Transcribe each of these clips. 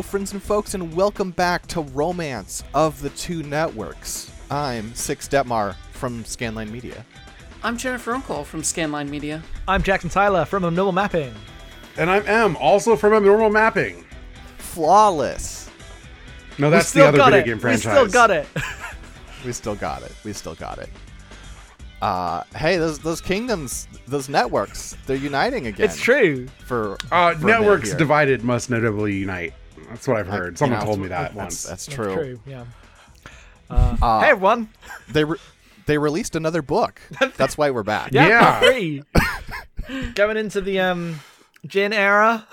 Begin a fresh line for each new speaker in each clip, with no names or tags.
Hello, friends and folks, and welcome back to Romance of the Two Networks. I'm Six Detmar from Scanline Media.
I'm Jennifer Uncle from Scanline Media.
I'm Jackson Tyler from Abnormal Mapping.
And I'm M, also from Abnormal Mapping.
Flawless.
No, that's the other video
it.
game franchise.
We still got it.
We still got it. We still got it. Uh, hey, those those kingdoms, those networks, they're uniting again.
it's true.
For,
Uh,
for
networks divided must notably unite. That's what I've
I-
heard.
you
Someone
know,
told me that
that's,
once.
That's
That's
true.
true. Yeah. Uh,
Uh,
hey everyone.
They re- they released another book. That's why we're back.
Yeah,
Yeah.
part three. Going into the um Jin era.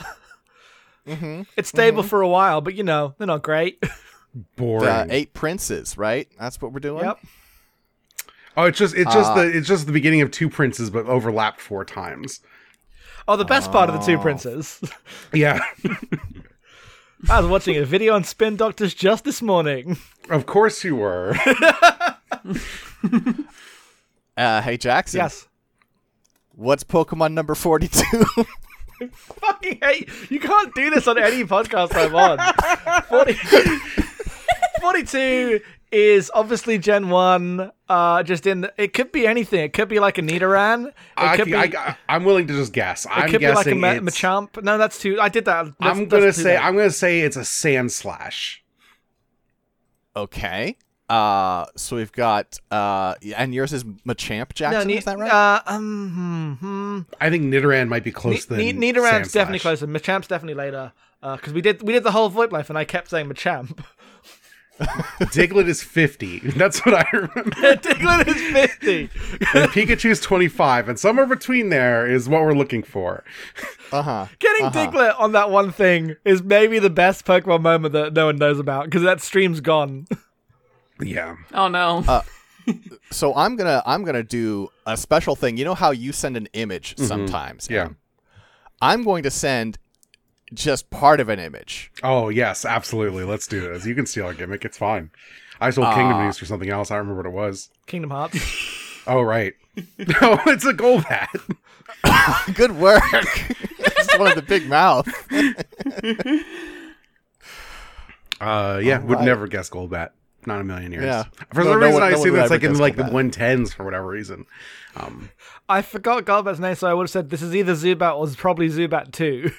Mm-hmm.
It's stable for a while, but you know they're not great.
Boring.
The eight princes, right? That's what we're doing.
yep.
oh, it's just it's just
Uh,
the it's just the beginning of two princes, but overlapped four times.
Oh, the best part of the two princes.
Yeah,
I was watching a video on Spin Doctors just this morning.
of course you were.
Uh, hey Jackson.
Yes.
What's Pokemon number forty-two?
Fucking hate. You can't do this on any podcast I'm on. 40, 42 is obviously Gen 1. Uh, just in. The, it could be anything. It could be like a Nidoran. It
I,
could be.
I, am willing to just guess.
it
I'm
could be like a
guessing
Ma- Machamp. No, that's too. I did that. That's-
I'm gonna say
bad.
I'm gonna say it's a Sandslash.
okay. Uh, so we've got uh, and yours is Machamp
No,
Jackson.
Ni-
is that right?
Uh, um, hmm, hmm.
I think Nidoran might be close
Ni-
than
Ni- Nidoran's definitely closer. Machamp's definitely later. Because we did we did the whole VoIP life, and I kept saying Machamp.
Diglett is 50. That's what I remember.
Diglett is 50.
and Pikachu's 25, and somewhere between there is what we're looking for.
Uh huh.
Getting
Uh-huh.
Diglett on that one thing is maybe the best Pokemon moment that no one knows about because that stream's gone.
Yeah.
Oh no.
Uh, So I'm gonna I'm gonna do a special thing. You know how you send an image sometimes.
Yeah.
Em? I'm going to send just part of an image.
Oh, yes, absolutely. Let's do this. You can steal our gimmick. It's fine. I sold Kingdom
Ah.
News for something else. I don't remember what it was.
Kingdom Hearts.
Oh, right. no, it's a gold hat.
Good work. just one of the big mouth.
Uh, yeah, would
right.
never guess Golbat. Not a million years.
Yeah.
For
No,
some
no
reason,
one-
I
no one
assume that's like in
guess
like the 110s for whatever reason. Um,
I forgot Golbat's name, so I would have said this is either Zubat or probably Zubat 2.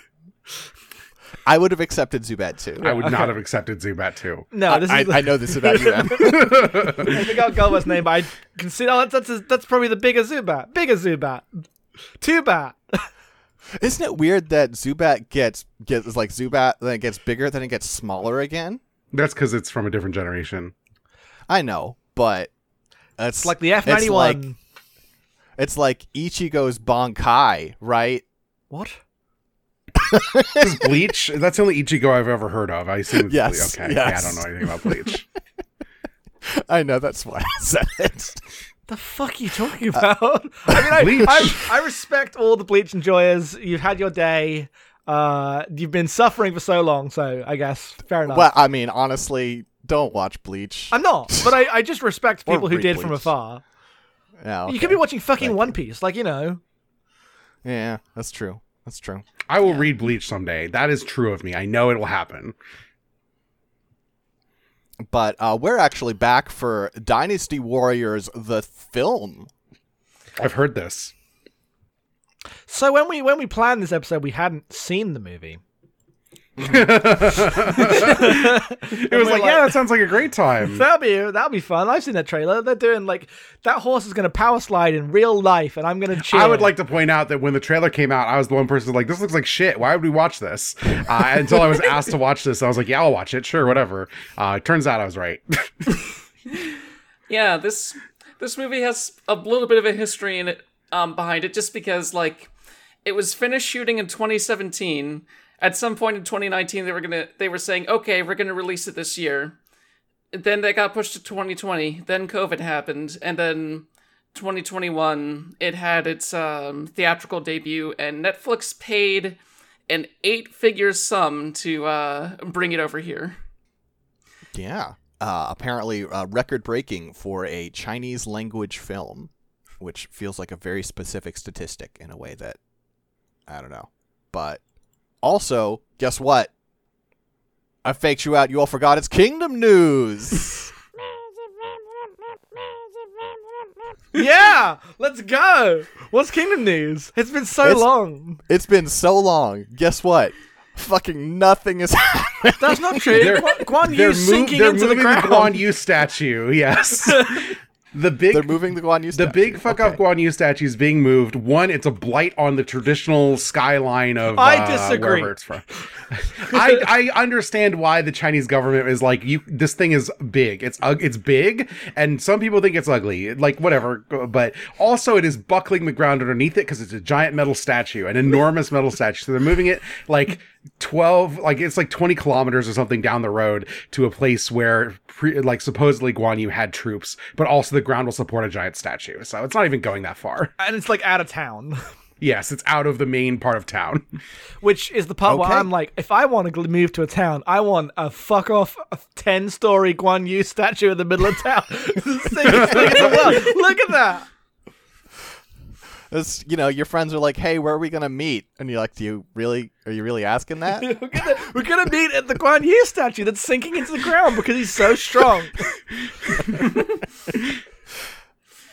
I would have accepted Zubat too.
I would not have accepted Zubat too.
no, this
I,
is the,
I know this about you. Em.
I forgot Golbat's name, but I consider oh, that's, that's, that's probably the bigger Zubat. Bigger Zubat. Two bat.
Isn't it weird that Zubat gets gets like Zubat then it gets bigger then it gets smaller again?
That's because it's from a different generation.
I know, but it's
It's like the F91.
It's like, it's like Ichigo's Bankai, right?
what?
Is Bleach? That's the only Ichigo I've ever heard of. I assume. It's
Yes,
Bleach. Okay. Yeah, I don't know anything about Bleach.
I know that's why I said it.
The fuck are you talking about? I mean, I,
Bleach.
I, I respect all the Bleach enjoyers. You've had your day. Uh, you've been suffering for so long, so I guess fair enough.
Well, I mean, honestly, don't watch Bleach.
I'm not, but I, I just respect people who
read
did from afar.
Yeah,
You could be watching fucking One Piece, like you know.
Yeah, that's true. That's true.
I will read Bleach someday. That is true of me. I know it will happen.
But uh, we're actually back for Dynasty Warriors, the film.
I've heard this.
So when we when we planned this episode, we hadn't seen the movie.
It was like,
like-
yeah, that sounds like a great time.
That'll be that'll be fun. I've seen that trailer. They're doing like that horse is gonna power slide in real life, and I'm gonna cheer.
I would like to point out that when the trailer came out, I was the one person like, "This looks like shit. Why would we watch this?" Uh, until I was asked to watch this, I was like, "Yeah, I'll watch it. Sure, whatever." Uh, it turns out I was right.
Yeah, this this movie has a little bit of a history in it um, behind it, just because like it was finished shooting in 2017. At some point in 2019, they were gonna they were saying, okay, we're gonna release it this year. Then they got pushed to 2020. Then COVID happened, and then 2021 it had its um, theatrical debut, and Netflix paid an eight-figure sum to uh, bring it over here.
Yeah. Uh, apparently, uh, record breaking for a Chinese language film, which feels like a very specific statistic in a way that I don't know. But also, guess what? I faked you out. You all forgot it's Kingdom News.
yeah, let's go. What's Kingdom News? It's been so
It's-
long.
it's been so long. Guess what? Fucking nothing is happening.
That's not true.
They're-
Guan, Guan
They're,
Yu's
mov-
sinking
they're
into
moving the,
ground.
Guan Yu statue. Yes. the big
They're moving the Guan Yu
the big fuck
Okay.
up Guan Yu statue is being moved. One, it's a blight on the traditional skyline of
I
uh,
disagree.
wherever it's from. I I understand why the Chinese government is like you. This thing is big. It's ug- it's big, and some people think it's ugly. Like whatever, but also it is buckling the ground underneath it because it's a giant metal statue, an enormous metal statue. So they're moving it like. 12 like it's like 20 kilometers or something down the road to a place where pre, like supposedly Guan Yu had troops but also the ground will support a giant statue so it's not even going that far
and it's like out of town,
yes it's out of the main part of town
which is the part where I'm like, if I want to move to a town, I want a fuck off ten story Guan Yu statue in the middle of town. The thing in the world. Look at that.
It's, you know, your friends are like, "Hey, where are we gonna meet?" And you're like, "Do you really? Are you really asking that?"
We're gonna we're gonna meet at the Guan Yu statue that's sinking into the ground because he's so strong.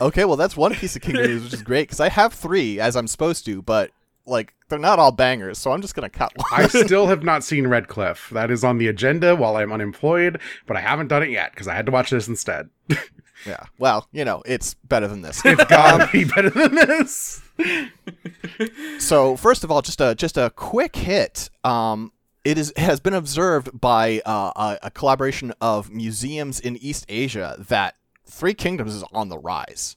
okay, well, that's one piece of Kingdom News, which is great because I have three as I'm supposed to, but like they're not all bangers, so I'm just gonna cut one.
I still have not seen Red Cliff that is on the agenda while I'm unemployed but I haven't done it yet because I had to watch this instead
yeah, well, you know, it's better than this.
it's gotta be better than this
So first of all, just a just a quick hit. Um, it is has been observed by uh, a, a collaboration of museums in East Asia that Three Kingdoms is on the rise,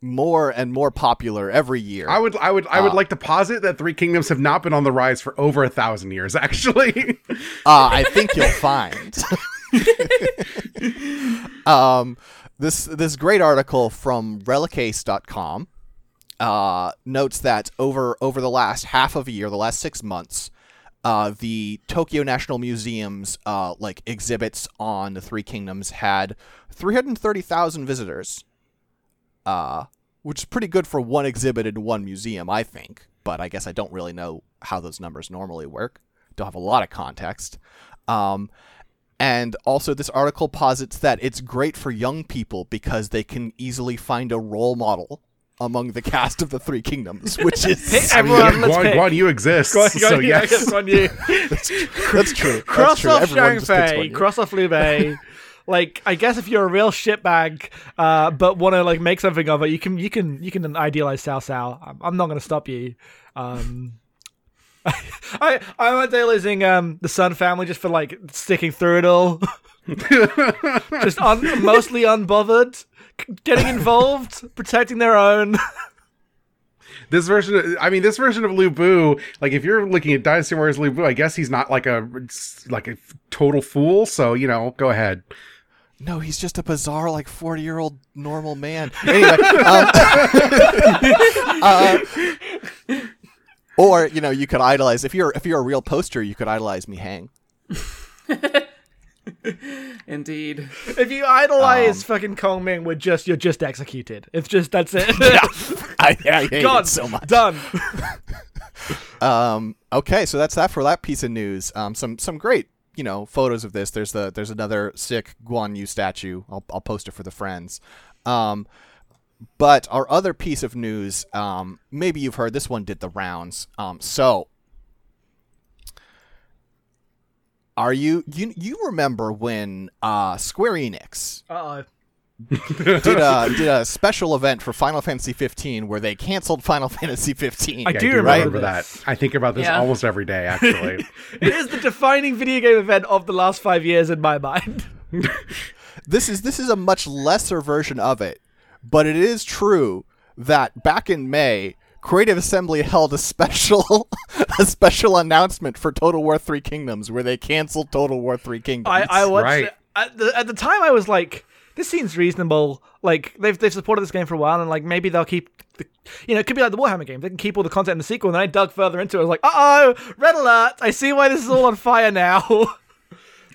more and more popular every year.
I would I would I would
Uh,
like to posit that Three Kingdoms have not been on the rise for over a thousand years actually
uh, I think you'll find. Um, this this great article from Relicase.com uh, notes that over over the last half of a year, the last six months, uh, the Tokyo National Museum's uh, like exhibits on the Three Kingdoms had 330,000 visitors, uh, which is pretty good for one exhibit in one museum, I think. But I guess I don't really know how those numbers normally work. Don't have a lot of context. Um, and also, this article posits that it's great for young people because they can easily find a role model among the cast of the Three Kingdoms, which is
Pick everyone, let's
Guan,
pick.
Guan Yu exists
Guan,
so
Yu,
yes
yes, Guan Yu.
that's true.
Cross
true.
off
Everyone Zhang
Fei, cross off Liu Bei. like, I guess if you're a real shitbag, uh, but want to like make something of it, you can, you can, you can idealize Cao Cao. I'm, I'm not gonna stop you. Um, I, I'm idealizing um the Sun family just for like sticking through it all, just un- mostly unbothered, c- getting involved, protecting their own.
This version, of, I mean, this version of Lu Bu, like if you're looking at Dynasty Warriors Lu Bu, I guess he's not like a like a total fool. So you know, go ahead.
No, he's just a bizarre, like forty-year-old normal man. Anyway, um, uh, or you know, you could idolize if you're if you're a real poster, you could idolize me Hang.
Indeed.
If you idolize fucking Kong Ming, we're just you're just executed. It's just that's it.
I, I hate
God,
it so much.
done.
Um, okay, so that's that for that piece of news. Um, some some great you know photos of this. There's the there's another sick Guan Yu statue. I'll I'll post it for the friends. Um, but our other piece of news, um, maybe you've heard this one did the rounds. Um, so are you you you remember when uh Square Enix
Uh
did a did a special event for Final Fantasy 15 where they canceled Final Fantasy 15?
I
Yeah,
do
I
remember
remember that. I think about this
Yeah.
almost every day, actually.
it is the defining video game event of the last five years in my mind.
this is this is a much lesser version of it, but it is true that back in May, Creative Assembly held a special a special announcement for Total War 3 Kingdoms where they canceled Total War 3 Kingdoms.
I, I watched
Right.
it. At the, at the time, I was like, this seems reasonable. Like they've they've supported this game for a while, and like maybe they'll keep, the, you know, it could be like the Warhammer game. They can keep all the content in the sequel. And then I dug further into it. I was like, uh oh, red alert! I see why this is all on fire now.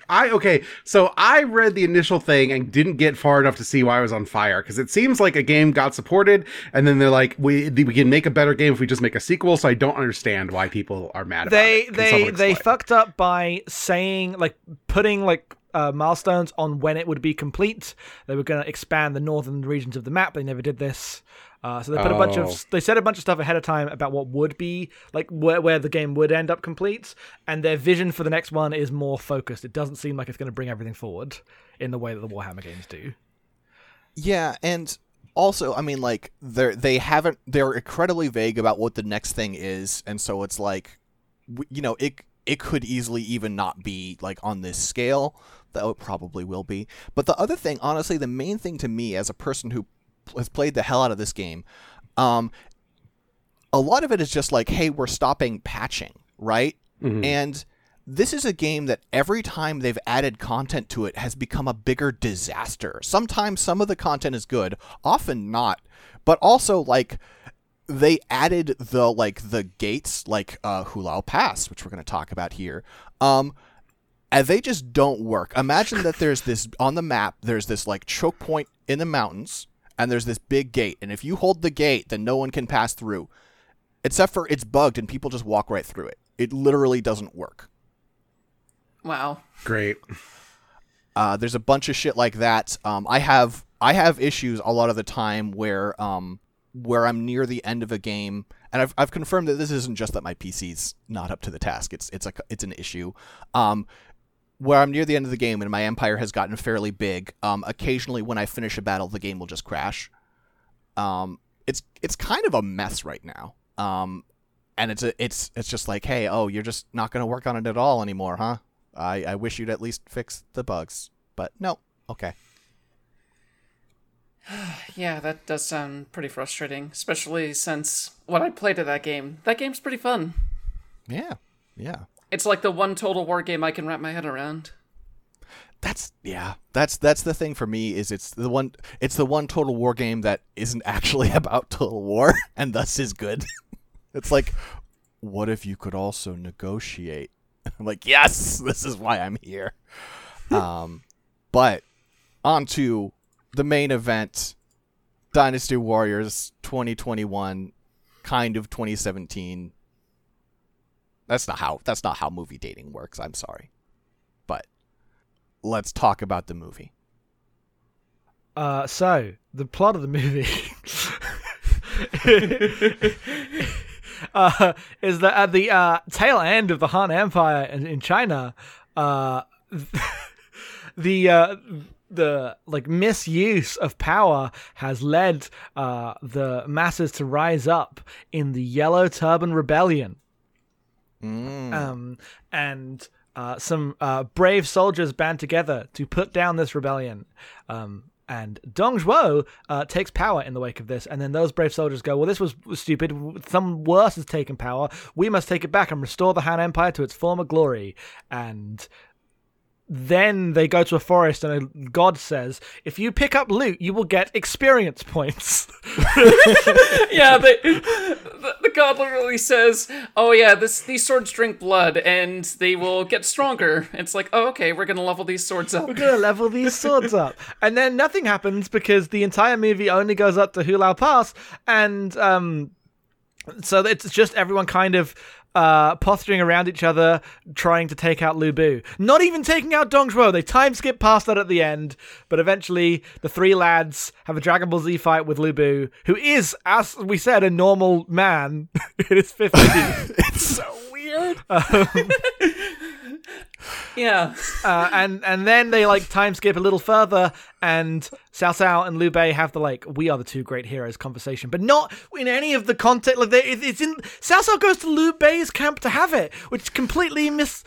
I okay, so I read the initial thing and didn't get far enough to see why I was on fire because it seems like a game got supported and then they're like, we we can make a better game if we just make a sequel. So I don't understand why people are mad
they
about it.
They they fucked up by saying like putting like uh, milestones on when it would be complete. They were going to expand the northern regions of the map. They never did this. Uh, so they put a bunch
Oh.
of they said a bunch of stuff ahead of time about what would be like where where the game would end up complete, and their vision for the next one is more focused. It doesn't seem like it's going to bring everything forward in the way that the Warhammer games do.
Yeah, and also, I mean, like they're they haven't they're incredibly vague about what the next thing is, and so it's like, you know, it it could easily even not be like on this scale. Though it probably will be. But the other thing, honestly, the main thing to me as a person who pl- has played the hell out of this game, um, a lot of it is just like, hey, we're stopping patching, right? And this is a game that every time they've added content to it has become a bigger disaster. Sometimes some of the content is good, often not. But also like they added the like the gates like uh Hulao Pass, which we're going to talk about here. Um and they just don't work. Imagine that there's this on the map, there's this like choke point in the mountains and there's this big gate and if you hold the gate then no one can pass through. Except for it's bugged and people just walk right through it. It literally doesn't work.
Wow.
Great.
Uh, there's a bunch of shit like that. Um, I have I have issues a lot of the time where um, where I'm near the end of a game, and I've, I've confirmed that this isn't just that my PC's not up to the task. It's it's a it's an issue. Um, where I'm near the end of the game and my empire has gotten fairly big. Um, occasionally, when I finish a battle, the game will just crash. Um, it's it's kind of a mess right now. Um, and it's a, it's it's just like, hey, oh, you're just not going to work on it at all anymore, huh? I, I wish you'd at least fix the bugs, but no. Okay.
Yeah, that does sound pretty frustrating, especially since what I played of that game. That game's pretty fun.
Yeah. Yeah.
It's like the one total war game I can wrap my head around.
That's yeah. That's that's the thing for me is it's the one it's the one total war game that isn't actually about total war and thus is good. it's like what if you could also negotiate? I'm like, yes, this is why I'm here. um but on to the main event Dynasty Warriors 2021 kind of 2017 that's not how that's not how movie dating works. I'm sorry. But let's talk about the movie.
Uh, so the plot of the movie uh, is that at the uh, tail end of the Han Empire in, in China, uh, the uh, the like misuse of power has led uh, the masses to rise up in the Yellow Turban Rebellion um, and uh, some uh, brave soldiers band together to put down this rebellion. Um, and Dong Zhuo uh, takes power in the wake of this, and then those brave soldiers go, "Well, this was stupid. Some worse has taken power. We must take it back and restore the Han Empire to its former glory." And then they go to a forest, and a god says, "If you pick up loot, you will get experience points."
yeah, they, the, the god literally says, "Oh yeah, this these swords drink blood, and they will get stronger." It's like, oh okay, we're gonna level these swords up.
We're gonna level these swords up, and then nothing happens because the entire movie only goes up to Hulao Pass, and um, so it's just everyone kind of uh, posturing around each other, trying to take out Lu Bu. Not even taking out Dong Zhuo. They time skip past that at the end, but eventually the three lads have a Dragon Ball Z fight with Lu Bu, who is, as we said, a normal man in his fifties.
It's so weird.
Yeah,
uh, and and then they like time skip a little further, and Cao Cao and Liu Bei have the like "we are the two great heroes" conversation, but not in any of the context. Like they, it, it's in Cao Cao goes to Liu Bei's camp to have it, which completely miss.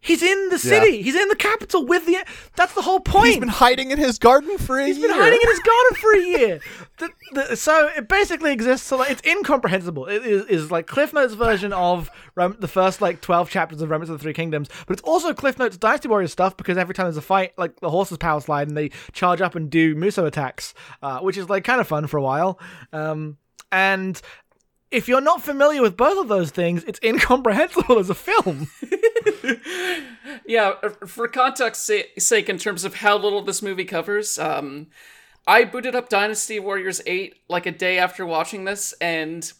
He's in the city. He's in the capital with the. That's the whole point.
He's been hiding in his garden for a
He's
year.
He's been hiding in his garden for a year. The, the, so it basically exists. So like, it's incomprehensible. It is, is like Cliff Notes version of Rem- the first like twelve chapters of Romance of the Three Kingdoms, but it's also Cliff Notes Dynasty Warriors stuff because every time there's a fight, like the horses power slide and they charge up and do Musou attacks, uh, which is like kind of fun for a while. Um, and if you're not familiar with both of those things, it's incomprehensible as a film.
yeah, uh, for context sake, in terms of how little this movie covers, um, I booted up Dynasty Warriors 8 like a day after watching this, and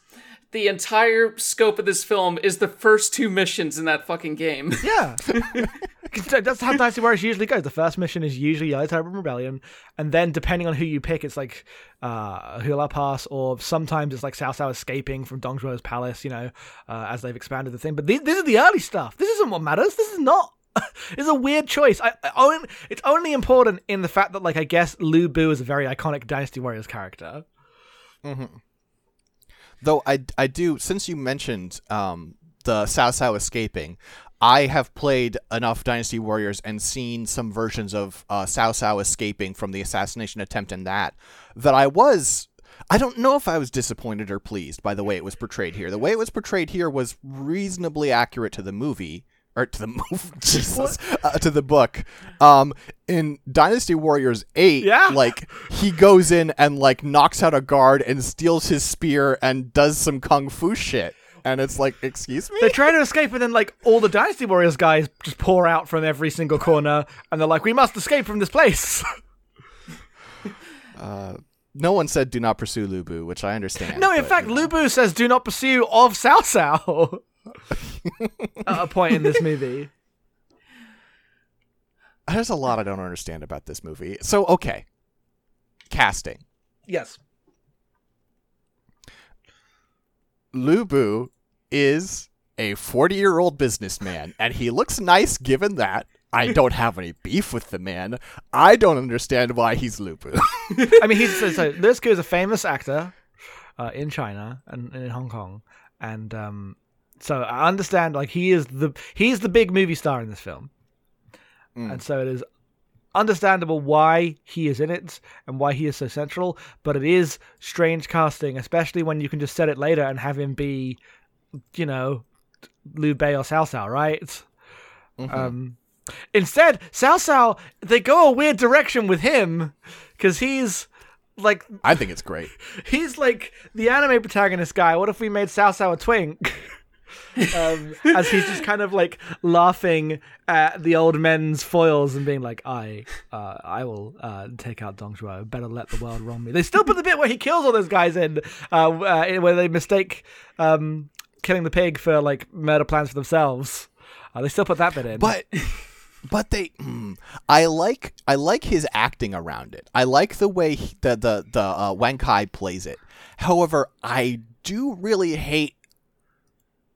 the entire scope of this film is the first two missions in that fucking game.
Yeah. That's how Dynasty Warriors usually goes. The first mission is usually Yellow Rebellion, and then depending on who you pick, it's like uh, Hulao Pass, or sometimes it's like Cao Cao escaping from Dong Zhuo's palace, you know, uh, as they've expanded the thing. But this, this is the early stuff. This isn't what matters. This is not. it's a weird choice. I, I own, it's only important in the fact that, like, I guess Lu Bu is a very iconic Dynasty Warriors character.
Though I, I do, since you mentioned um, the Cao Cao escaping, I have played enough Dynasty Warriors and seen some versions of uh, Cao Cao escaping from the assassination attempt in that, that I was. I don't know if I was disappointed or pleased by the way it was portrayed here. The way it was portrayed here was reasonably accurate to the movie, or to the movie, Jesus, uh, to the book. Um, in Dynasty Warriors Eight,
Yeah.
like he goes in and like knocks out a guard and steals his spear and does some kung fu shit, and it's like, excuse me.
They're trying to escape, and then like all the Dynasty Warriors guys just pour out from every single corner, and they're like, "We must escape from this place."
Uh, no one said do not pursue Lubu, which I understand.
no, in
but,
fact,
you know.
Lubu says, "Do not pursue of Cao Cao." At a point in this movie,
there's a lot I don't understand about this movie. So okay, casting.
yes,
Lubu is a 40 year old businessman, and he looks nice given that. I don't have any beef with the man. I don't understand why he's Lubu.
I mean, he's so, Louis Koo is a famous actor uh, in China and, and in Hong Kong, and um, so I understand like he is the he's the big movie star in this film, and so it is understandable why he is in it and why he is so central. But it is strange casting, especially when you can just set it later and have him be, you know, Liu Bei or Cao Cao, right? Um, instead, Cao Cao they go a weird direction with him because he's like
I think it's great.
he's like the anime protagonist guy. What if we made Cao Cao a twink? um, as he's just kind of like laughing at the old men's foils and being like, "I, uh, I will uh, take out Dong Zhuo. Better let the world wrong me." They still put the bit where he kills all those guys in, uh, uh, where they mistake um, killing the pig for like murder plans for themselves. Uh, they still put that bit in.
But but they mm, I like I like his acting around it. I like the way he, the the the uh, Wang Kai plays it. However, I do really hate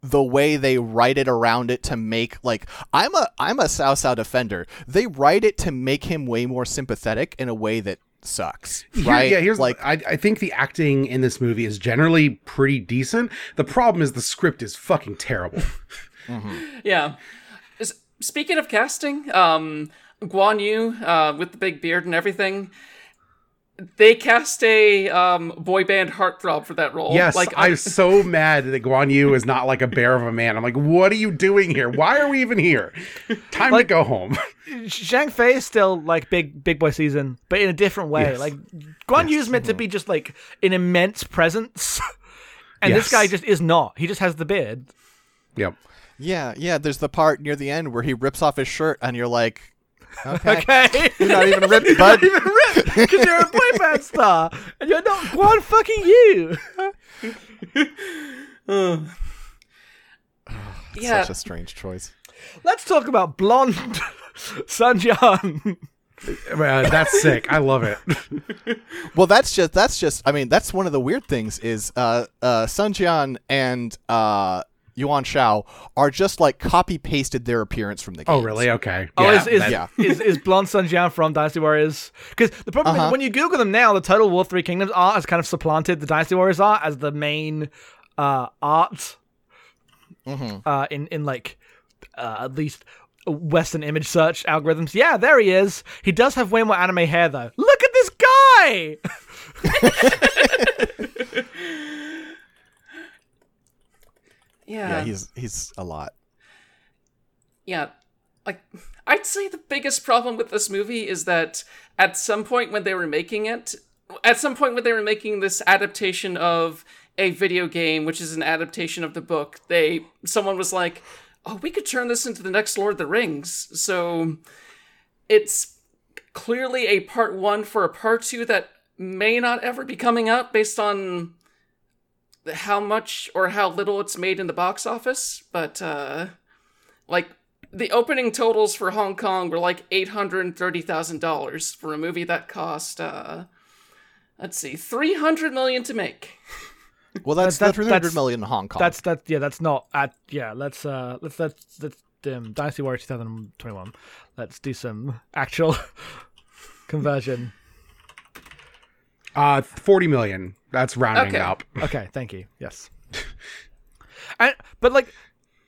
the way they write it around it to make like I'm a I'm a Cao Cao defender. They write it to make him way more sympathetic in a way that sucks.
Here-
right?
yeah, here's
like
like I, I think the acting in this movie is generally pretty decent. The problem is the script is fucking terrible.
Yeah. S- Speaking of casting, um, Guan Yu uh, with the big beard and everything, they cast a um, boy band heartthrob for that role.
Yes,
like
I'm so mad that Guan Yu is not like a bear of a man. I'm like, what are you doing here? Why are we even here? Time to go home.
Zhang Fei is still like big big boy season, but in a different way.
Yes.
Like Guan Yu's meant to be just like an immense presence, and this guy just is not. He just has the beard.
Yep.
yeah, yeah, there's the part near the end where he rips off his shirt and you're like okay.
Okay,
You're not even ripped, bud.
because Yu're a boy band star, and you're not Guan fucking you.
yeah,
Such a strange choice.
Let's talk about blonde Sun Jian.
Uh, that's sick. I love it.
Well, that's just that's just. I mean, that's one of the weird things is uh, uh, Sun Jian and uh, Yuan Shao are just like copy pasted their appearance from the game.
Oh, really? Okay.
Oh, is is,
yeah.
is is blonde Sun Jian from Dynasty Warriors? Because the problem
Uh-huh.
is when you Google them now, the Total War Three Kingdoms art has kind of supplanted the Dynasty Warriors art as the main uh, art uh, in in like uh, at least Western image search algorithms. Yeah, there he is. He does have way more anime hair though. Look at this guy.
yeah,
Yeah, he's he's a lot.
yeah. Like, I'd say the biggest problem with this movie is that at some point when they were making it, at some point when they were making this adaptation of a video game, which is an adaptation of the book, they someone was like, oh, we could turn this into the next Lord of the Rings. So it's clearly a part one for a part two that may not ever be coming out based on how much or how little it's made in the box office. But, uh, like, the opening totals for Hong Kong were like $830,000 for a movie that cost, uh, let's see, 300 million to make.
Well, that's
That-
the
that's-
million in Hong Kong.
That's that. Yeah, that's not at. Yeah, let's uh, let's let's let's um, Dynasty Warrior 2021. Let's do some actual conversion.
Uh, forty million. That's rounding
Okay.
up.
Okay, thank you. Yes. and but like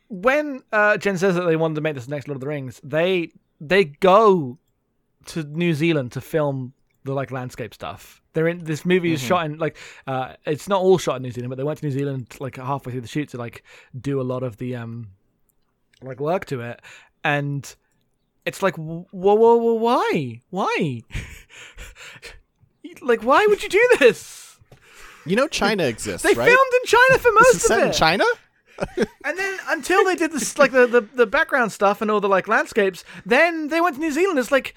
when uh, Jen says that they wanted to make this next Lord of the Rings, they they go to New Zealand to film the like landscape stuff. They're in this movie is shot in like uh, it's not all shot in New Zealand, but they went to New Zealand like halfway through the shoot to like do a lot of the um like work to it, and it's like whoa whoa whoa why why like why would you do this?
You know, China exists,
They
right?
filmed in China for
This
most
is
of
set
it.
in China.
And then until they did this, like the, the the background stuff and all the like landscapes, then they went to New Zealand. It's like,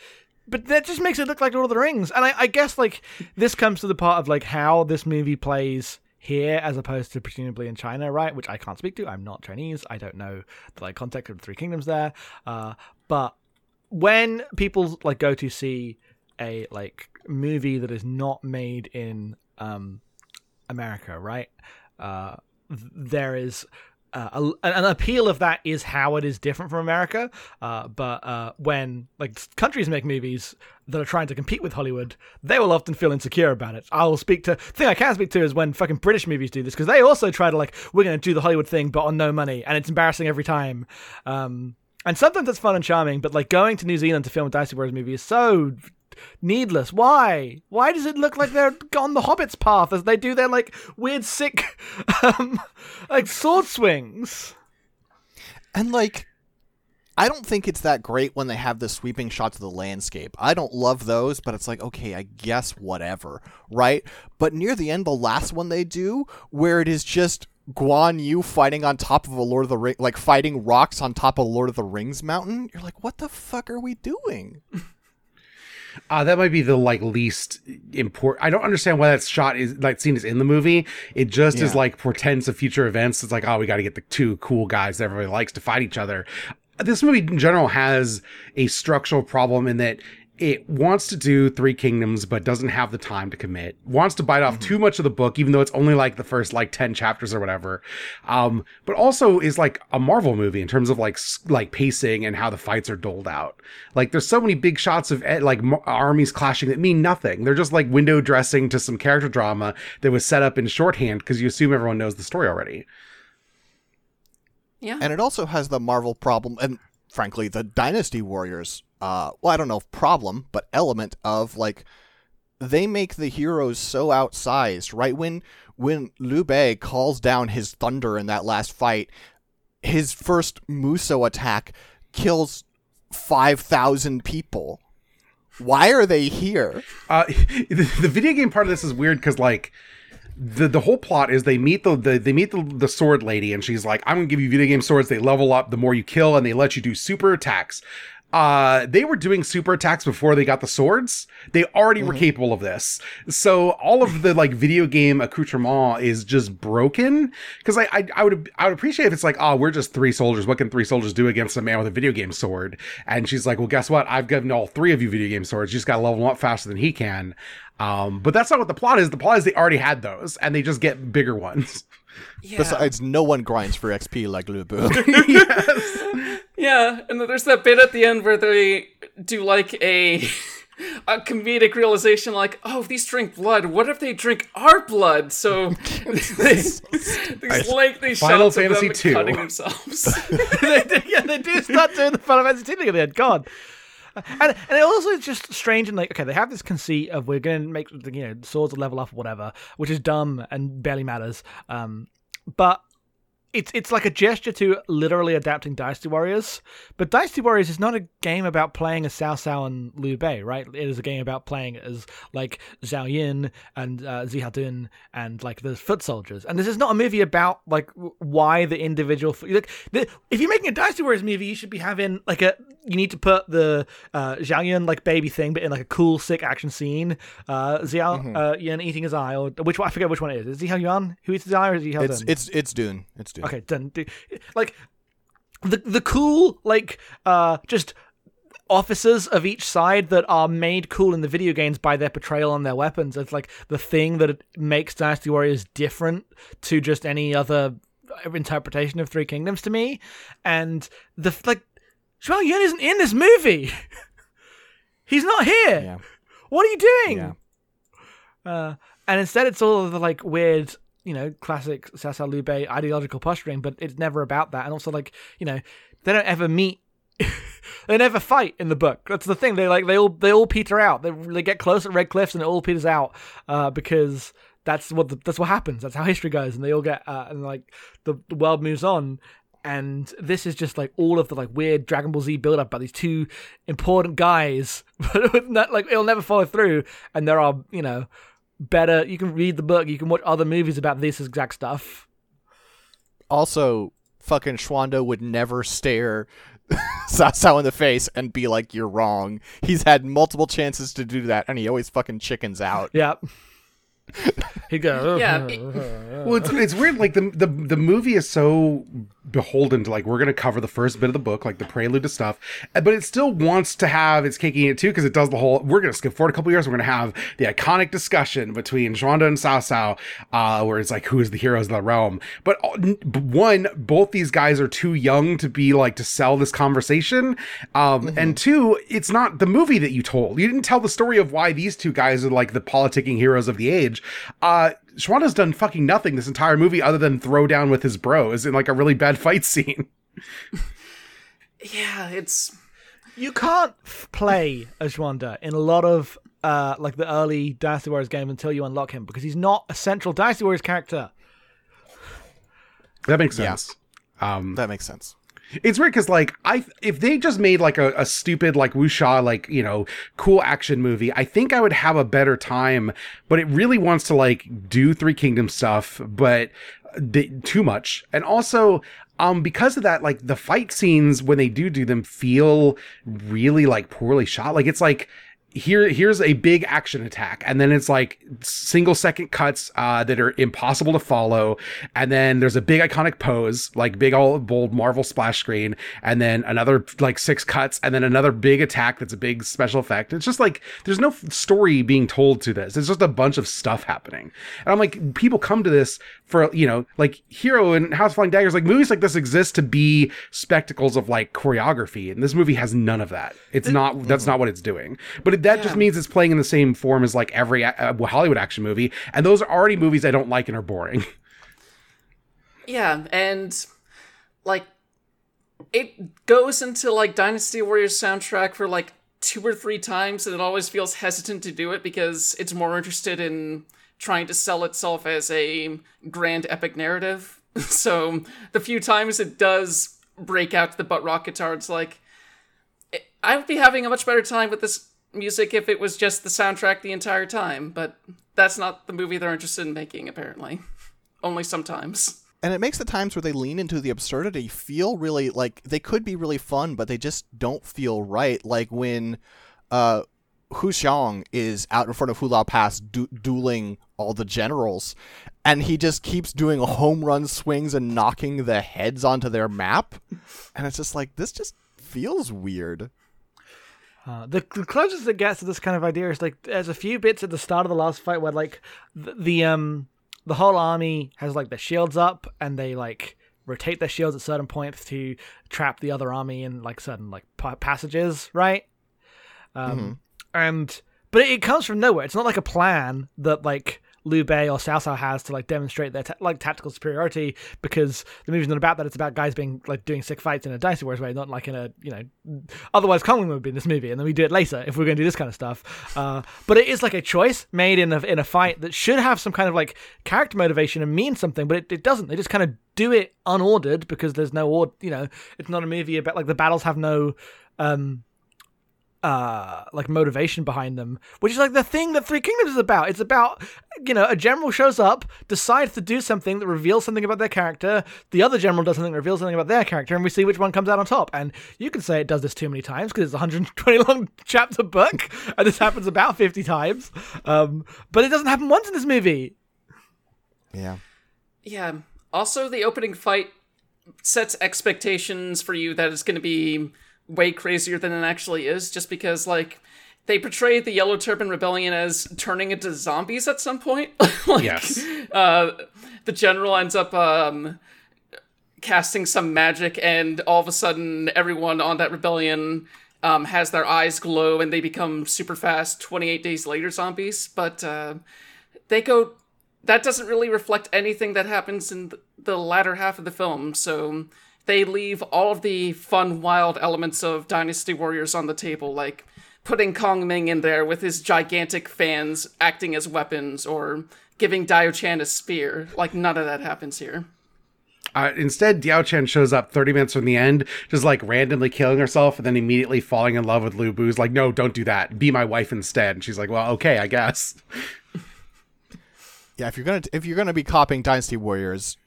but that just makes it look like Lord of the Rings. And I, I guess like this comes to the part of like how this movie plays here as opposed to presumably in China, right? Which I can't speak to. I'm not Chinese. I don't know the like context of the Three Kingdoms there. Uh, but when people like go to see a like movie that is not made in um America, right? Uh, there is uh, a, an appeal of that is how it is different from America. Uh, but uh, when like countries make movies that are trying to compete with Hollywood, they will often feel insecure about it. I will speak to the thing I can speak to is when fucking British movies do this because they also try to like we're going to do the Hollywood thing but on no money, and it's embarrassing every time. Um, and sometimes it's fun and charming, but like going to New Zealand to film a Dynasty Warriors movie is so needless. Why? Why does it look like they're on the Hobbit's path as they do their like weird, sick, um, like sword swings?
And like, I don't think it's that great when they have the sweeping shots of the landscape. I don't love those, but it's like, okay, I guess whatever, right? But near the end, the last one they do, where it is just Guan Yu fighting on top of a Lord of the Ring, like fighting rocks on top of Lord of the Rings mountain, you're like, what the fuck are we doing?
Uh, that might be the like least important. I don't understand why that shot is like scene is in the movie. It just is like portends of future events. It's like, oh, we got to get the two cool guys that everybody likes to fight each other. This movie in general has a structural problem in that it wants to do Three Kingdoms, but doesn't have the time to commit. Wants to bite off too much of the book, even though it's only like the first like ten chapters or whatever. Um, but also is like a Marvel movie in terms of like like pacing and how the fights are doled out. Like there's so many big shots of eh, like armies clashing that mean nothing. They're just like window dressing to some character drama that was set up in shorthand because you assume everyone knows the story already.
Yeah.
And it also has the Marvel problem, and frankly, the Dynasty Warriors. Uh, well, I don't know if problem, but element of like they make the heroes so outsized. Right when when Liu Bei calls down his thunder in that last fight, his first Musou attack kills five thousand people. Why are they here?
Uh, the, the video game part of this is weird because like the the whole plot is they meet the, the they meet the, the sword lady and she's like I'm gonna give you video game swords. They level up the more you kill and they let you do super attacks. Uh, they were doing super attacks before they got the swords. They already were capable of this. So all of the like video game accoutrement is just broken. Because I, I I would I would appreciate if it's like oh we're just three soldiers. What can three soldiers do against a man with a video game sword? And she's like well guess what I've given all three of you video game swords. You just got to level them up faster than he can. Um, but that's not what the plot is. The plot is they already had those and they just get bigger ones.
yeah.
Besides, no one grinds for XP like Lu Bu.
yes.
Yeah, and then there's that bit at the end where they do like a a comedic realization, like, oh, if these drink blood, what if they drink our blood? So these, these lengthy
Final
shots of them
II.
cutting themselves.
they do, yeah, they do start doing the Final Fantasy thing at the end. God. And, and it also is just strange and like okay they have this conceit of we're going to make you know swords level up or whatever which is dumb and barely matters um but it's it's like a gesture to literally adapting Dynasty Warriors. But Dynasty Warriors is not a game about playing as Cao Cao and Liu Bei, right? It is a game about playing as like Zhao Yun and uh, Xiahou Dun and like the foot soldiers. And this is not a movie about like why the individual. Like, the, if you're making a Dynasty Warriors movie, you should be having like a. You need to put the uh, Zhao Yun like baby thing, but in like a cool, sick action scene. Uh, Zhao uh, Yun eating his eye, or which one? I forget which one it is. Is Zhao Yun who eats his eye, or is Zhao
It's
Dun?
it's it's Dune. It's Dune.
Okay, done. Do- Like the the cool like uh just officers of each side that are made cool in the video games by their portrayal on their weapons. It's like the thing that makes Dynasty Warriors different to just any other interpretation of Three Kingdoms to me. And the like Zhao Yun isn't in this movie. He's not here.
Yeah.
What are you doing?
Yeah.
Uh, and instead, it's all of the like weird, you know, classic Sasa Lube ideological posturing, but it's never about that. And also, like, you know, they don't ever meet. they never fight in the book. That's the thing. They like they all they all peter out. They they get close at Red Cliffs and it all peters out uh, because that's what the, that's what happens. That's how history goes, and they all get uh, and like the, the world moves on. And this is just like all of the like weird Dragon Ball Z build up about these two important guys, but not, like it'll never follow through. And there are you know better. You can read the book. You can watch other movies about this exact stuff.
Also, fucking Xuande would never stare Cao Cao in the face and be like, "You're wrong." He's had multiple chances to do that, and he always fucking chickens out.
Yeah. He goes.
Yeah, it-
Well, it's, it's weird. Like the, the the movie is so beholden to like we're gonna cover the first bit of the book, like the prelude to stuff, uh, but it still wants to have its cake and eat it too because it does the whole. We're gonna skip forward a couple years. We're gonna have the iconic discussion between Xuande and Cao Cao, uh, where it's like who is the heroes of the realm. But uh, one, both these guys are too young to be like to sell this conversation, um, and two, it's not the movie that you told. You didn't tell the story of why these two guys are like the politicking heroes of the age. Uh, Xuande's done fucking nothing this entire movie other than throw down with his bros in like a really bad fight scene.
yeah, it's
You can't play as Wanda in a lot of uh, like the early Dynasty Warriors game until you unlock him because he's not a central Dynasty Warriors character.
That makes
Yeah.
sense. Um,
That makes sense.
It's weird because like I, if they just made like a, a stupid like wuxia like you know cool action movie, I think I would have a better time. But it really wants to like do Three Kingdom stuff, but th- too much, and also. Um, because of that, like the fight scenes when they do do them feel really like poorly shot. Like it's like here here's a big action attack. And then it's like single second cuts uh that are impossible to follow. And then there's a big iconic pose like big old bold marvel splash screen. And then another like six cuts. And then another big attack that's a big special effect. It's just like there's no f- story being told to this. It's just a bunch of stuff happening. And i'm like people come to this for you know like hero and house of flying daggers like movies like this exist to be spectacles of like choreography. And this movie has none of that. It's not that's not what it's doing. But it, that just means it's playing in the same form as like every uh, hollywood action movie and those are already movies i don't like and are boring
yeah, and like it goes into like Dynasty Warriors soundtrack for like two or three times, and it always feels hesitant to do it because it's more interested in trying to sell itself as a grand epic narrative. so the few times it does break out the butt rock guitar, it's like I would be having a much better time with this music if it was just the soundtrack the entire time, but that's not the movie they're interested in making, apparently. Only sometimes.
and it makes the times where they lean into the absurdity feel really like they could be really fun, but they just don't feel right. Like when uh, Hua Xiong is out in front of Hulao Pass du- dueling all the generals, and he just keeps doing home run swings and knocking the heads onto their map, and it's just like this just feels weird.
Uh, the, the closest it gets to this kind of idea is like there's a few bits at the start of the last fight where like the, the um the whole army has like their shields up and they like rotate their shields at certain points to trap the other army in like certain like pa- passages, right? Um, and but it comes from nowhere. It's not like a plan that like Liu Bei or Cao Cao has to like demonstrate their ta- like tactical superiority because the movie's not about that. It's about guys being like doing sick fights in a Dynasty Warriors way, not like in a you know. Otherwise, Kong would be in this movie, and then we do it later if we're going to do this kind of stuff. Uh, but it is like a choice made in a in a fight that should have some kind of like character motivation and mean something, but it, it doesn't. They just kind of do it unordered because there's no order. You know, it's not a movie about like the battles have no. um uh like motivation behind them which is like the thing that three kingdoms is about it's about you know a general shows up decides to do something that reveals something about their character the other general does something that reveals something about their character and we see which one comes out on top and you can say it does this too many times because it's a 120 long chapter book and this happens about 50 times um but it doesn't happen once in this movie
Yeah.
Yeah. Also, the opening fight sets expectations for you that it's going to be way crazier than it actually is, just because, like, they portray the Yellow Turban Rebellion as turning into zombies at some point. like,
Yes.
uh, the general ends up um, casting some magic, and all of a sudden, everyone on that rebellion um, has their eyes glow and they become super fast 28 days later zombies. But uh, they go. That doesn't really reflect anything that happens in the latter half of the film, so they leave all of the fun, wild elements of Dynasty Warriors on the table, like putting Kong Ming in there with his gigantic fans acting as weapons, or giving Diao Chan a spear. Like, none of that happens here.
Uh, instead, Diao Chan shows up 30 minutes from the end, just like randomly killing herself and then immediately falling in love with Lu Bu's like, no, don't do that. Be my wife instead. And she's like, well, okay, I guess.
Yeah, if you're gonna if you're gonna be copying Dynasty Warriors,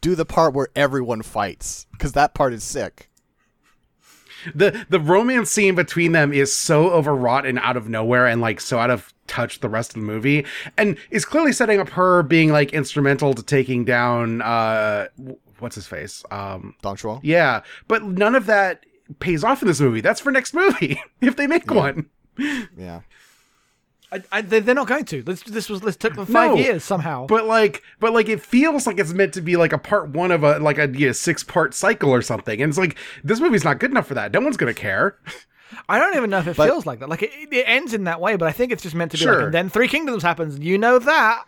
do the part where everyone fights because that part is sick.
The the romance scene between them is so overwrought and out of nowhere and like so out of touch the rest of the movie and is clearly setting up her being like instrumental to taking down uh what's his face? Um
Zhuo.
yeah, but none of that pays off in this movie. That's for next movie if they make one.
Yeah.
I, I, they- they're not going to this, this was this took them five
No,
years somehow
But like, but like, it feels like it's meant to be like a part one of a like a you know, six part cycle or something. And it's like this movie's not good enough for that. No one's gonna care.
I don't even know if it
But-
feels like that. Like it, it ends in that way, but I think it's just meant to be like,
Sure.
and then Three Kingdoms happens. You know that.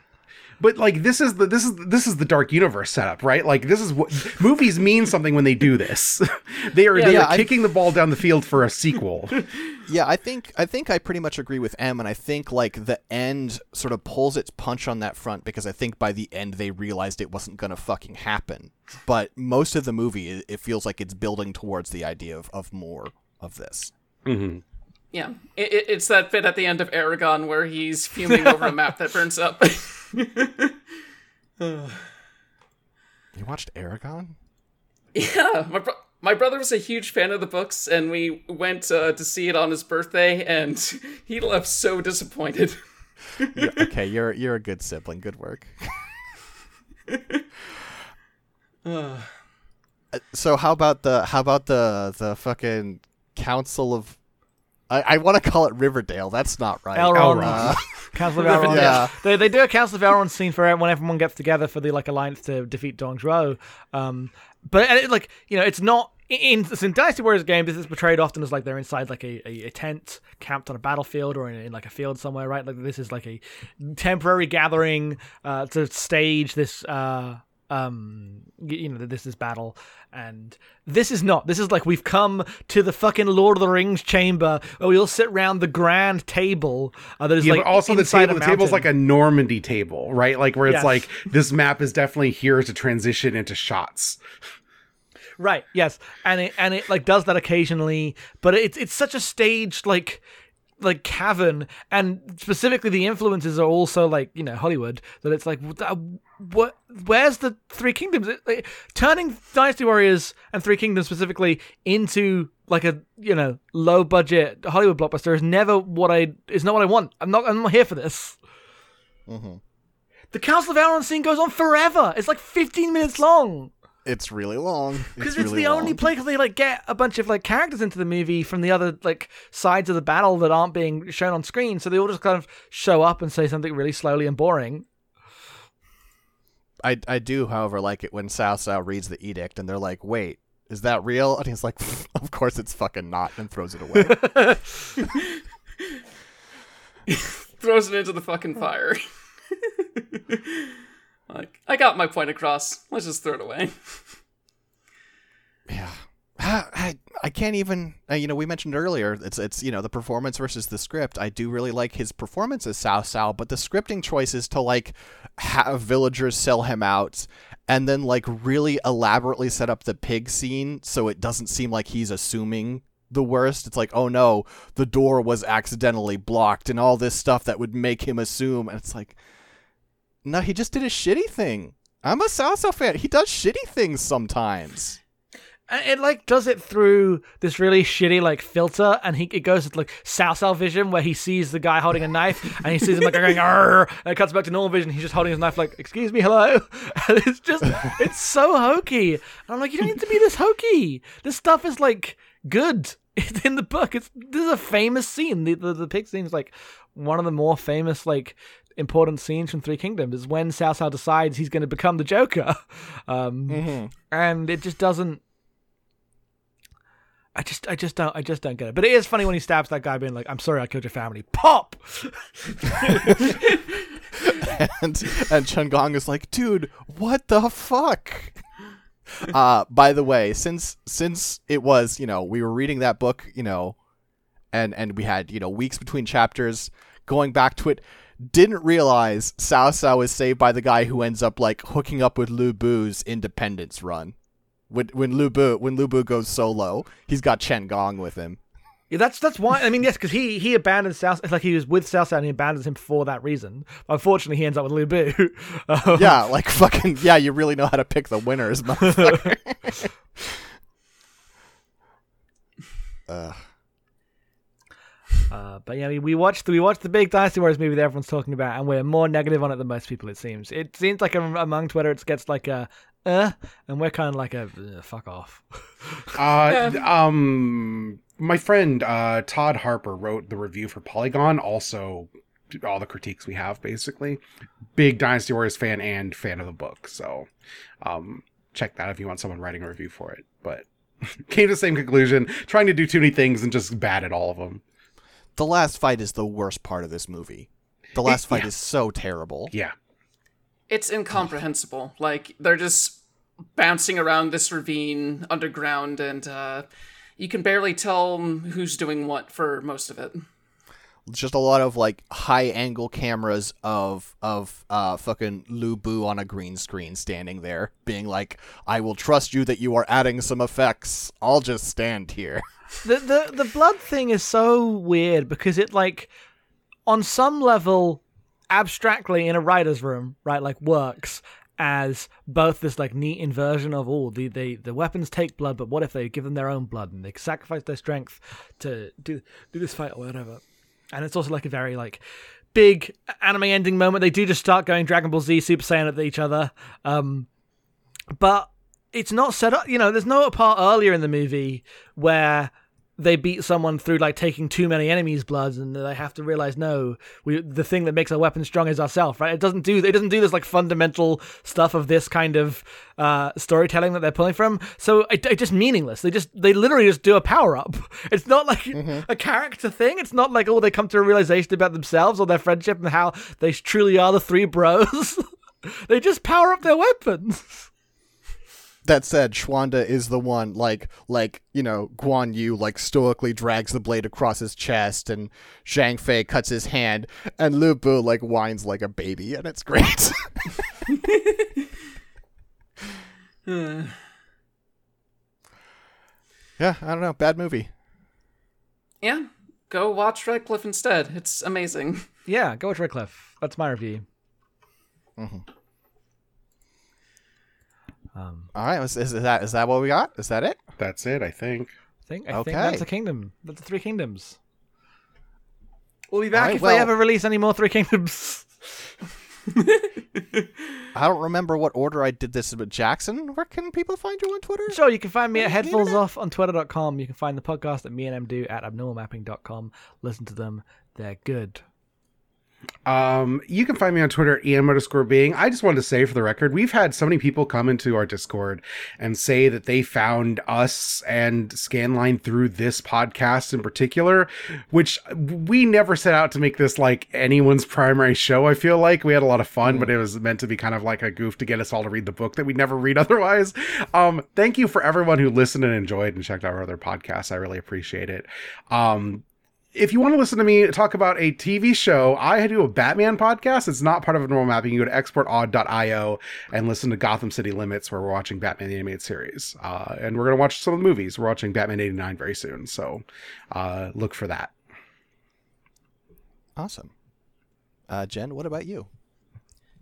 But like, this is the this is this is the dark universe setup, right? Like, this is what movies mean something when they do this. they are they
yeah,
are
I-
kicking the ball down the field for a sequel.
Yeah, I think I think I pretty much agree with M, and I think like the end sort of pulls its punch on that front because I think by the end they realized it wasn't gonna fucking happen. But most of the movie, it, it feels like it's building towards the idea of, of more of this. Mm-hmm.
Yeah, it, it, it's that bit at the end of Eragon where he's fuming over a map that burns up.
You watched Eragon?
yeah, my bro- my brother was a huge fan of the books, and we went uh, to see it on his birthday, and he left so disappointed.
Yeah, okay, you're you're a good sibling. Good work. Uh, so how about the how about the the fucking council of I, I want to call it Rivendell. That's not right.
Elrond.
Uh,
Council of Elrond.
Yeah.
They, they do a Council of Elrond scene for when everyone gets together for the like alliance to defeat Dong Zhuo. Um, but and it, like you know, it's not in, in, Dynasty Warriors game. This is portrayed often as like they're inside like a, a, a tent camped on a battlefield or in, in like a field somewhere, right? Like this is like a temporary gathering uh, to stage this. Uh, um you know this is battle and this is not this is like we've come to the fucking lord of the rings chamber where we all sit around the grand table uh, that is
Yeah,
like
but also the table the table's like a Normandy table, right? Like where it's
Yes.
like this map is definitely here to transition into shots.
Right. Yes. And it and it like does that occasionally, but it's it's such a staged like like cavern. And specifically the influences are also like you know hollywood that it's like what, what where's the three kingdoms? It- like, turning dynasty warriors and three kingdoms specifically into like a you know low budget hollywood blockbuster is never what i is not what i want. I'm not i'm not here for this. Mm-hmm. The council of elrond scene goes on forever. It's like 15 minutes long
it's really long.
because
It's,
it's,
really
the only
long.
place they like get a bunch of like characters into the movie from the other like sides of the battle that aren't being shown on screen, so they all just kind of show up and say something really slowly and boring.
I I do, however, like it when Cao Cao reads the edict and they're like, "Wait, is that real?" And he's like, "Of course it's fucking not," and throws it away.
Throws it into the fucking fire. I got my point across. Let's just throw it away.
Yeah. I, I can't even uh, you know we mentioned earlier it's it's you know the performance versus the script I do really like his performance as Cao Cao but the scripting choices to like have villagers sell him out and then like really elaborately set up the pig scene so it doesn't seem like he's assuming the worst it's like oh no the door was accidentally blocked and all this stuff that would make him assume and it's like no he just did a shitty thing I'm a Cao fan he does shitty things sometimes
And it like does it through this really shitty like filter, and he it goes to like Cao vision where he sees the guy holding a knife, and he sees him like going Arr! and it cuts back to normal vision. He's just holding his knife like, "Excuse me, hello," and it's just it's so hokey. And I'm like, you don't need to be this hokey. This stuff is like good. It's in the book. It's this is a famous scene. The the, the pig scene is like one of the more famous like important scenes from Three Kingdoms. Is when Cao Cao decides he's going to become the Joker, um, and it just doesn't. I just, I just don't, I just don't get it. But it is funny when he stabs that guy, being like, "I'm sorry, I killed your family." Pop.
and and Chen Gong is like, dude, what the fuck? Uh, by the way, since since it was, you know, we were reading that book, you know, and and we had, you know, weeks between chapters, going back to it, didn't realize Cao Cao is saved by the guy who ends up like hooking up with Lu Bu's independence run. When when Lu Bu when Lu Bu goes solo, he's got Chen Gong with him.
Yeah, that's that's why. I mean, yes, because he he abandoned South. It's like he was with South and he abandons him for that reason. Unfortunately, he ends up with Lu Bu. Um,
Yeah, like fucking yeah, you really know how to pick the winners, motherfucker. uh,
Uh, but yeah, we, we watched we watched the big Dynasty Warriors movie that everyone's talking about, and we're more negative on it than most people. It seems. It seems like among Twitter, it gets like a uh, and we're kind of like a fuck off.
Uh, um, my friend uh, Todd Harper wrote the review for Polygon. Also, all the critiques we have, basically. Big Dynasty Warriors fan and fan of the book. So, um, check that if you want someone writing a review for it. But came to the same conclusion, trying to do too many things and just bad at all of them.
The last fight is the worst part of this movie. The last fight
yeah.
is so terrible.
Yeah.
It's incomprehensible. Like they're just bouncing around this ravine underground, and uh, you can barely tell who's doing what for most of it.
Just a lot of like high angle cameras of of uh fucking Lu Bu on a green screen standing there, being like, "I will trust you that you are adding some effects. I'll just stand here."
the the the blood thing is so weird because it like on some level abstractly in a writer's room right like works as both this like neat inversion of all the, the the weapons take blood but what if they give them their own blood and they sacrifice their strength to do do this fight or whatever and it's also like a very like big anime ending moment they do just start going dragon ball z super saiyan at each other um but it's not set up. You know, there's no part earlier in the movie where they beat someone through like taking too many enemies' bloods, and they have to realize no, we the thing that makes our weapon strong is ourselves, right? It doesn't do it doesn't do this like fundamental stuff of this kind of uh, storytelling that they're pulling from. So it, it's just meaningless. They just they literally just do a power up. It's not like a character thing. It's not like oh they come to a realization about themselves or their friendship and how they truly are the three bros. they just power up their weapons.
That said, Schwanda is the one like like, you know, Guan Yu like stoically drags the blade across his chest and Zhang Fei cuts his hand and Lu Bu like whines like a baby and it's great. yeah, I don't know, bad movie.
Yeah, go watch Red Cliff instead. It's amazing.
Yeah, go watch Red Cliff. That's my review. Mm-hmm.
Um, All right, is, is that is that what we got? Is that it?
That's it, I think.
I think I
Okay.
think that's a kingdom. That's the three kingdoms. We'll be back
Alright,
if
well-
they ever release any more three kingdoms.
I don't remember what order I did this, but Jackson, where can people find you on Twitter?
Sure, you can find me at
Where's the
Headfuls? Off on Twitter.com. You can find the podcast that me and M do at abnormalmapping.com. Listen to them. They're good.
Um, you can find me on Twitter at em underscore being. I just wanted to say for the record, we've had so many people come into our Discord and say that they found us and Scanline through this podcast in particular, which we never set out to make this like anyone's primary show. I feel like we had a lot of fun, but it was meant to be kind of like a goof to get us all to read the book that we never read otherwise. Um, thank you for everyone who listened and enjoyed and checked out our other podcasts. I really appreciate it. Um, if you want to listen to me talk about a TV show, I do a Batman podcast. It's not part of Abnormal Mapping. You go to exportodd.io and listen to Gotham City Limits, where we're watching Batman the Animated Series. Uh, and we're going to watch some of the movies. We're watching Batman 89 very soon. So uh, look for that.
Awesome. Uh, Jin, what about you?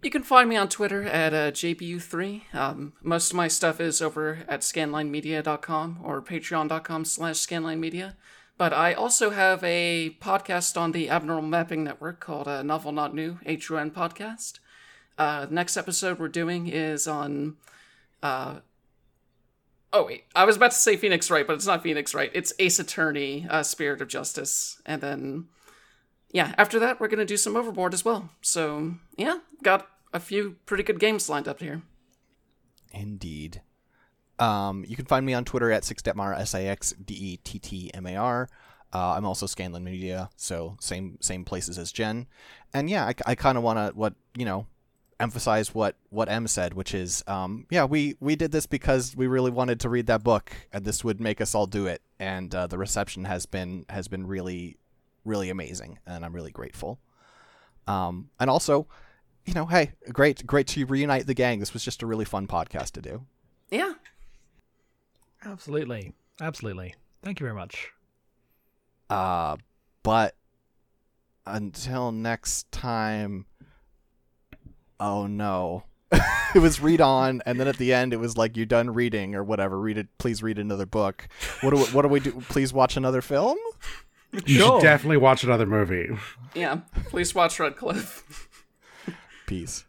You can find me on Twitter at uh, JBU3. Um, most of my stuff is over at scanlinemedia.com or patreon.com slash scanlinemedia. But I also have a podcast on the Abnormal Mapping Network called uh, Novel Not New, HUN Podcast. Uh, next episode we're doing is on. Uh, oh, wait. I was about to say Phoenix Wright, but it's not Phoenix Wright. It's Ace Attorney, uh, Spirit of Justice. And then, yeah, after that, we're going to do some Overboard as well. So, yeah, got a few pretty good games lined up here.
Indeed. Um, you can find me on Twitter at Sixdettmar, S I X D E T T M A R. Uh, I'm also Scanline Media, so same same places as Jin. And yeah, I, I kind of want to what you know emphasize what what M said, which is um, yeah, we we did this because we really wanted to read that book, and this would make us all do it. And uh, the reception has been has been really really amazing, and I'm really grateful. Um, and also, you know, hey, great great to reunite the gang. This was just a really fun podcast to do.
Yeah,
Absolutely. Absolutely. Thank you very much.
Uh, but until next time, oh no. it was read on, and then at the end, it was like you're done reading or whatever. Read it. Please read another book. What do we, what do we do? Please watch another film.
You
Sure.
should definitely watch another movie.
yeah. Please watch Red Cliff.
Peace.